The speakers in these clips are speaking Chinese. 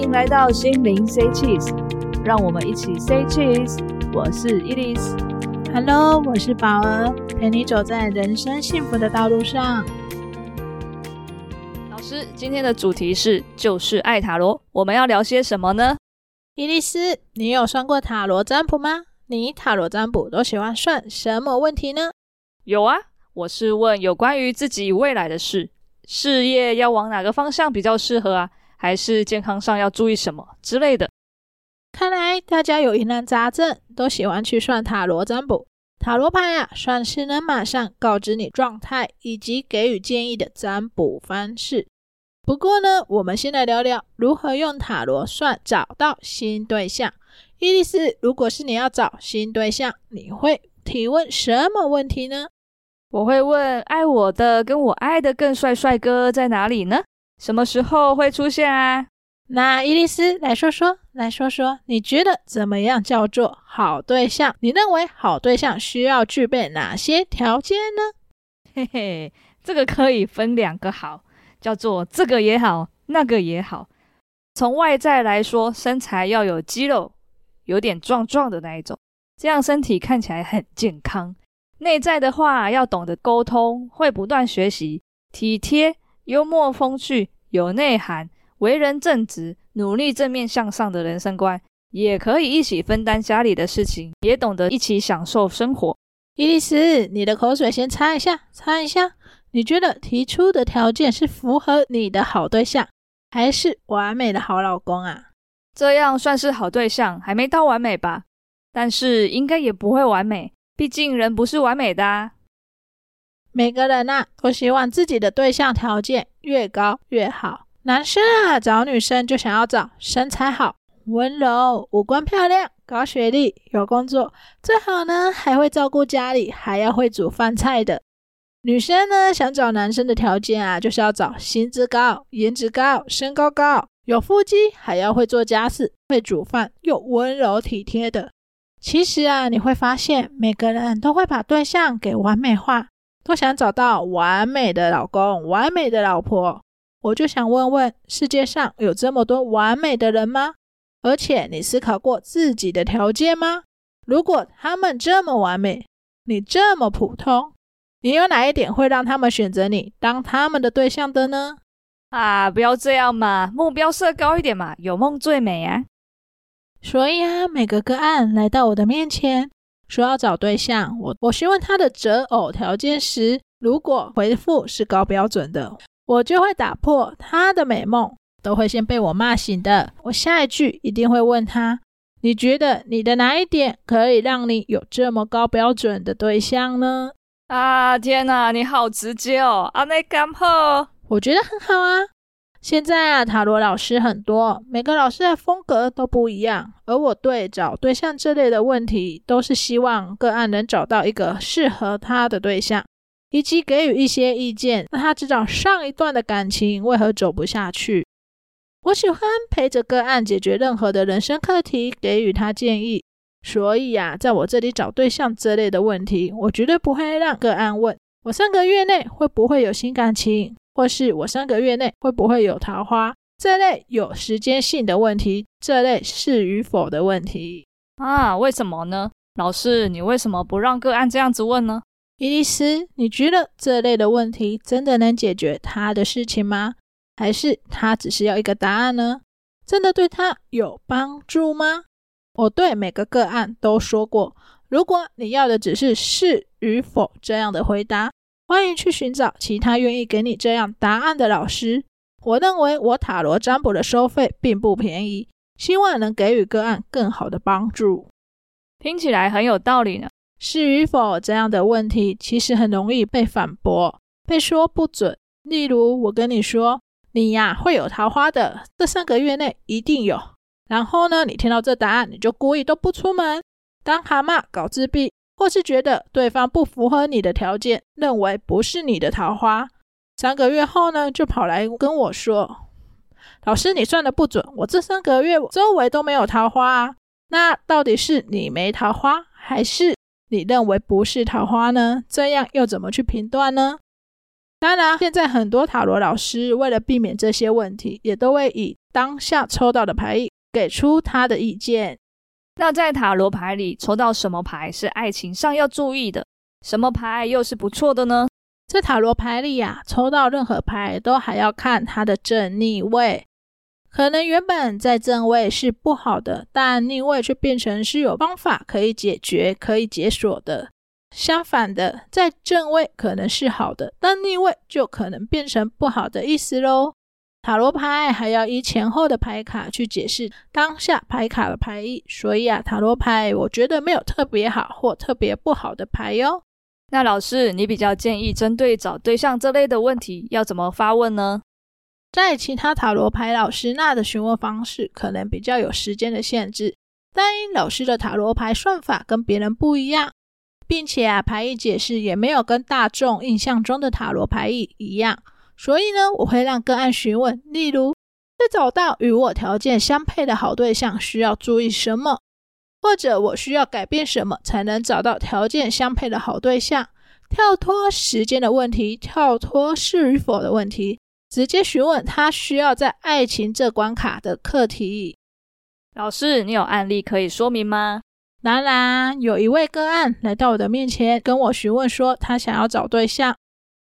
迎来到心灵 Say Cheese，让我们一起 Say Cheese。我是伊莉丝，Hello，我是宝儿，陪你走在人生幸福的道路上。老师，今天的主题是就是爱塔罗，我们要聊些什么呢？伊丽丝，你有算过塔罗占卜吗？你塔罗占卜都喜欢算什么问题呢？有啊，我是问有关于自己未来的事，事业要往哪个方向比较适合啊？还是健康上要注意什么之类的？看来大家有疑难杂症，都喜欢去算塔罗占卜。塔罗牌啊，算是能马上告知你状态以及给予建议的占卜方式。不过呢，我们先来聊聊如何用塔罗算找到新对象。伊丽丝，如果是你要找新对象，你会提问什么问题呢？我会问：爱我的跟我爱的更帅帅哥在哪里呢？什么时候会出现啊？那伊丽丝来说说，来说说，你觉得怎么样叫做好对象？你认为好对象需要具备哪些条件呢？嘿嘿，这个可以分两个好，叫做这个也好，那个也好。从外在来说，身材要有肌肉，有点壮壮的那一种，这样身体看起来很健康。内在的话，要懂得沟通，会不断学习，体贴。幽默风趣，有内涵，为人正直，努力正面向上的人生观，也可以一起分担家里的事情，也懂得一起享受生活。伊丽丝，你的口水先擦一下，擦一下。你觉得提出的条件是符合你的好对象，还是完美的好老公啊？这样算是好对象，还没到完美吧？但是应该也不会完美，毕竟人不是完美的啊。每个人呐，都希望自己的对象条件越高越好。男生啊，找女生就想要找身材好、温柔、五官漂亮、高学历、有工作，最好呢还会照顾家里，还要会煮饭菜的。女生呢，想找男生的条件啊，就是要找薪资高、颜值高、身高高、有腹肌，还要会做家事、会煮饭又温柔体贴的。其实啊，你会发现每个人都会把对象给完美化。都想找到完美的老公、完美的老婆，我就想问问：世界上有这么多完美的人吗？而且你思考过自己的条件吗？如果他们这么完美，你这么普通，你有哪一点会让他们选择你当他们的对象的呢？啊，不要这样嘛，目标设高一点嘛，有梦最美啊！所以啊，每个个案来到我的面前。说要找对象，我我询问他的择偶条件时，如果回复是高标准的，我就会打破他的美梦，都会先被我骂醒的。我下一句一定会问他：你觉得你的哪一点可以让你有这么高标准的对象呢？啊，天哪，你好直接哦！阿内干好，我觉得很好啊。现在啊，塔罗老师很多，每个老师的风格都不一样。而我对找对象这类的问题，都是希望个案能找到一个适合他的对象，以及给予一些意见，让他知道上一段的感情为何走不下去。我喜欢陪着个案解决任何的人生课题，给予他建议。所以啊，在我这里找对象这类的问题，我绝对不会让个案问我三个月内会不会有新感情。或是我三个月内会不会有桃花？这类有时间性的问题，这类是与否的问题啊？为什么呢？老师，你为什么不让个案这样子问呢？伊丽丝，你觉得这类的问题真的能解决他的事情吗？还是他只是要一个答案呢？真的对他有帮助吗？我对每个个案都说过，如果你要的只是是与否这样的回答。欢迎去寻找其他愿意给你这样答案的老师。我认为我塔罗占卜的收费并不便宜，希望能给予个案更好的帮助。听起来很有道理呢。是与否这样的问题，其实很容易被反驳，被说不准。例如，我跟你说，你呀会有桃花的，这三个月内一定有。然后呢，你听到这答案，你就故意都不出门，当蛤蟆搞自闭。或是觉得对方不符合你的条件，认为不是你的桃花，三个月后呢，就跑来跟我说：“老师，你算的不准，我这三个月周围都没有桃花啊。”那到底是你没桃花，还是你认为不是桃花呢？这样又怎么去评断呢？当然，现在很多塔罗老师为了避免这些问题，也都会以当下抽到的牌意，给出他的意见。那在塔罗牌里抽到什么牌是爱情上要注意的？什么牌又是不错的呢？在塔罗牌里呀、抽到任何牌都还要看它的正逆位。可能原本在正位是不好的，但逆位却变成是有方法可以解决、可以解锁的。相反的，在正位可能是好的，但逆位就可能变成不好的意思喽。塔罗牌还要依前后的牌卡去解释当下牌卡的牌意，所以啊，塔罗牌我觉得没有特别好或特别不好的牌哟。那老师，你比较建议针对找对象这类的问题要怎么发问呢？在其他塔罗牌老师那的询问方式可能比较有时间的限制，但因老师的塔罗牌算法跟别人不一样，并且啊，牌意解释也没有跟大众印象中的塔罗牌意一样。所以呢，我会让个案询问，例如，在找到与我条件相配的好对象，需要注意什么？或者我需要改变什么才能找到条件相配的好对象？跳脱时间的问题，跳脱是与否的问题，直接询问他需要在爱情这关卡的课题。老师，你有案例可以说明吗？当然，有一位个案来到我的面前，跟我询问说，他想要找对象。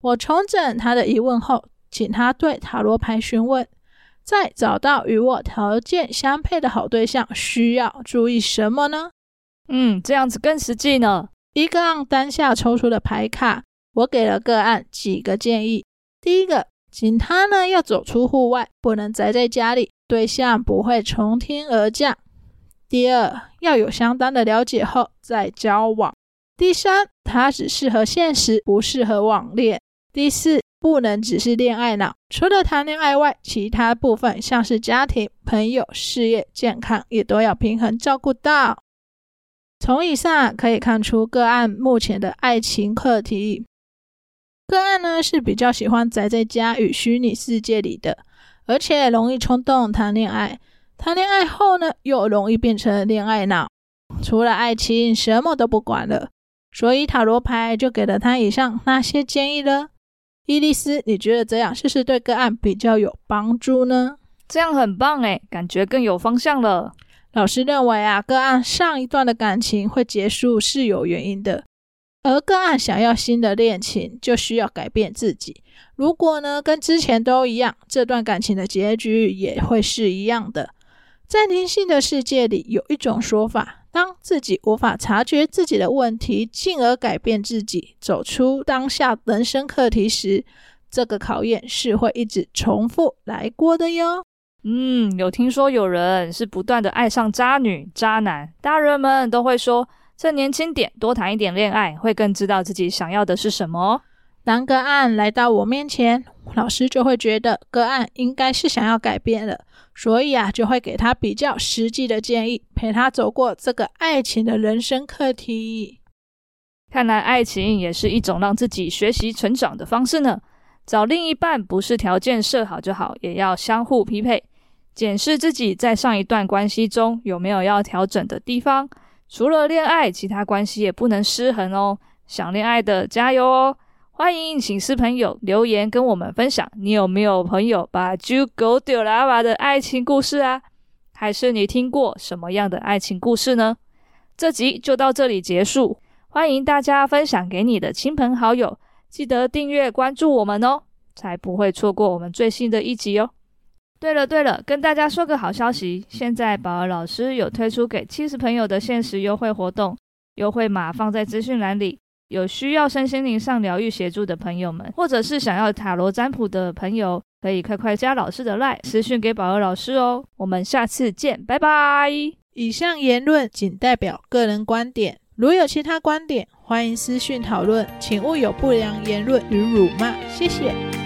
我重整他的疑问后，请他对塔罗牌询问：在找到与我条件相配的好对象，需要注意什么呢？嗯，这样子更实际呢。一个案当下抽出的牌卡，我给了个案几个建议。第一个，请他呢要走出户外，不能宅在家里，对象不会从天而降。第二，要有相当的了解后再交往。第三，他只适合现实，不适合网恋。第四，不能只是恋爱脑，除了谈恋爱外，其他部分像是家庭、朋友、事业、健康，也都要平衡照顾到。从以上可以看出，个案目前的爱情课题，个案呢是比较喜欢宅在家与虚拟世界里的，而且容易冲动谈恋爱，谈恋爱后呢又容易变成恋爱脑，除了爱情什么都不管了。所以塔罗牌就给了他以上那些建议了。伊丽丝，你觉得这样是不是对个案比较有帮助呢？这样很棒诶，感觉更有方向了。老师认为啊，个案上一段的感情会结束是有原因的，而个案想要新的恋情，就需要改变自己。如果呢，跟之前都一样，这段感情的结局也会是一样的。在灵性的世界里，有一种说法。自己无法察觉自己的问题，进而改变自己，走出当下人生课题时，这个考验是会一直重复来过的哟。嗯，有听说有人是不断的爱上渣女、渣男，大人们都会说，趁年轻点，多谈一点恋爱，会更知道自己想要的是什么。当个案来到我面前，老师就会觉得个案应该是想要改变了。所以啊，就会给他比较实际的建议，陪他走过这个爱情的人生课题。看来爱情也是一种让自己学习成长的方式呢。找另一半不是条件设好就好，也要相互匹配，检视自己在上一段关系中有没有要调整的地方。除了恋爱，其他关系也不能失衡哦。想恋爱的加油哦！欢迎省思朋友留言跟我们分享，你有没有朋友把猪狗丢喇叭的爱情故事啊？还是你听过什么样的爱情故事呢？这集就到这里结束，欢迎大家分享给你的亲朋好友，记得订阅关注我们哦，才不会错过我们最新的一集哦。对了对了，跟大家说个好消息，现在宝儿老师有推出给七十朋友的限时优惠活动，优惠码放在资讯栏里。有需要身心灵上疗愈协助的朋友们，或者是想要塔罗占卜的朋友，可以快快加老师的 LINE 私讯给宝儿老师哦。我们下次见，拜拜。以上言论仅代表个人观点，如有其他观点，欢迎私讯讨论，请勿有不良言论与辱骂。谢谢。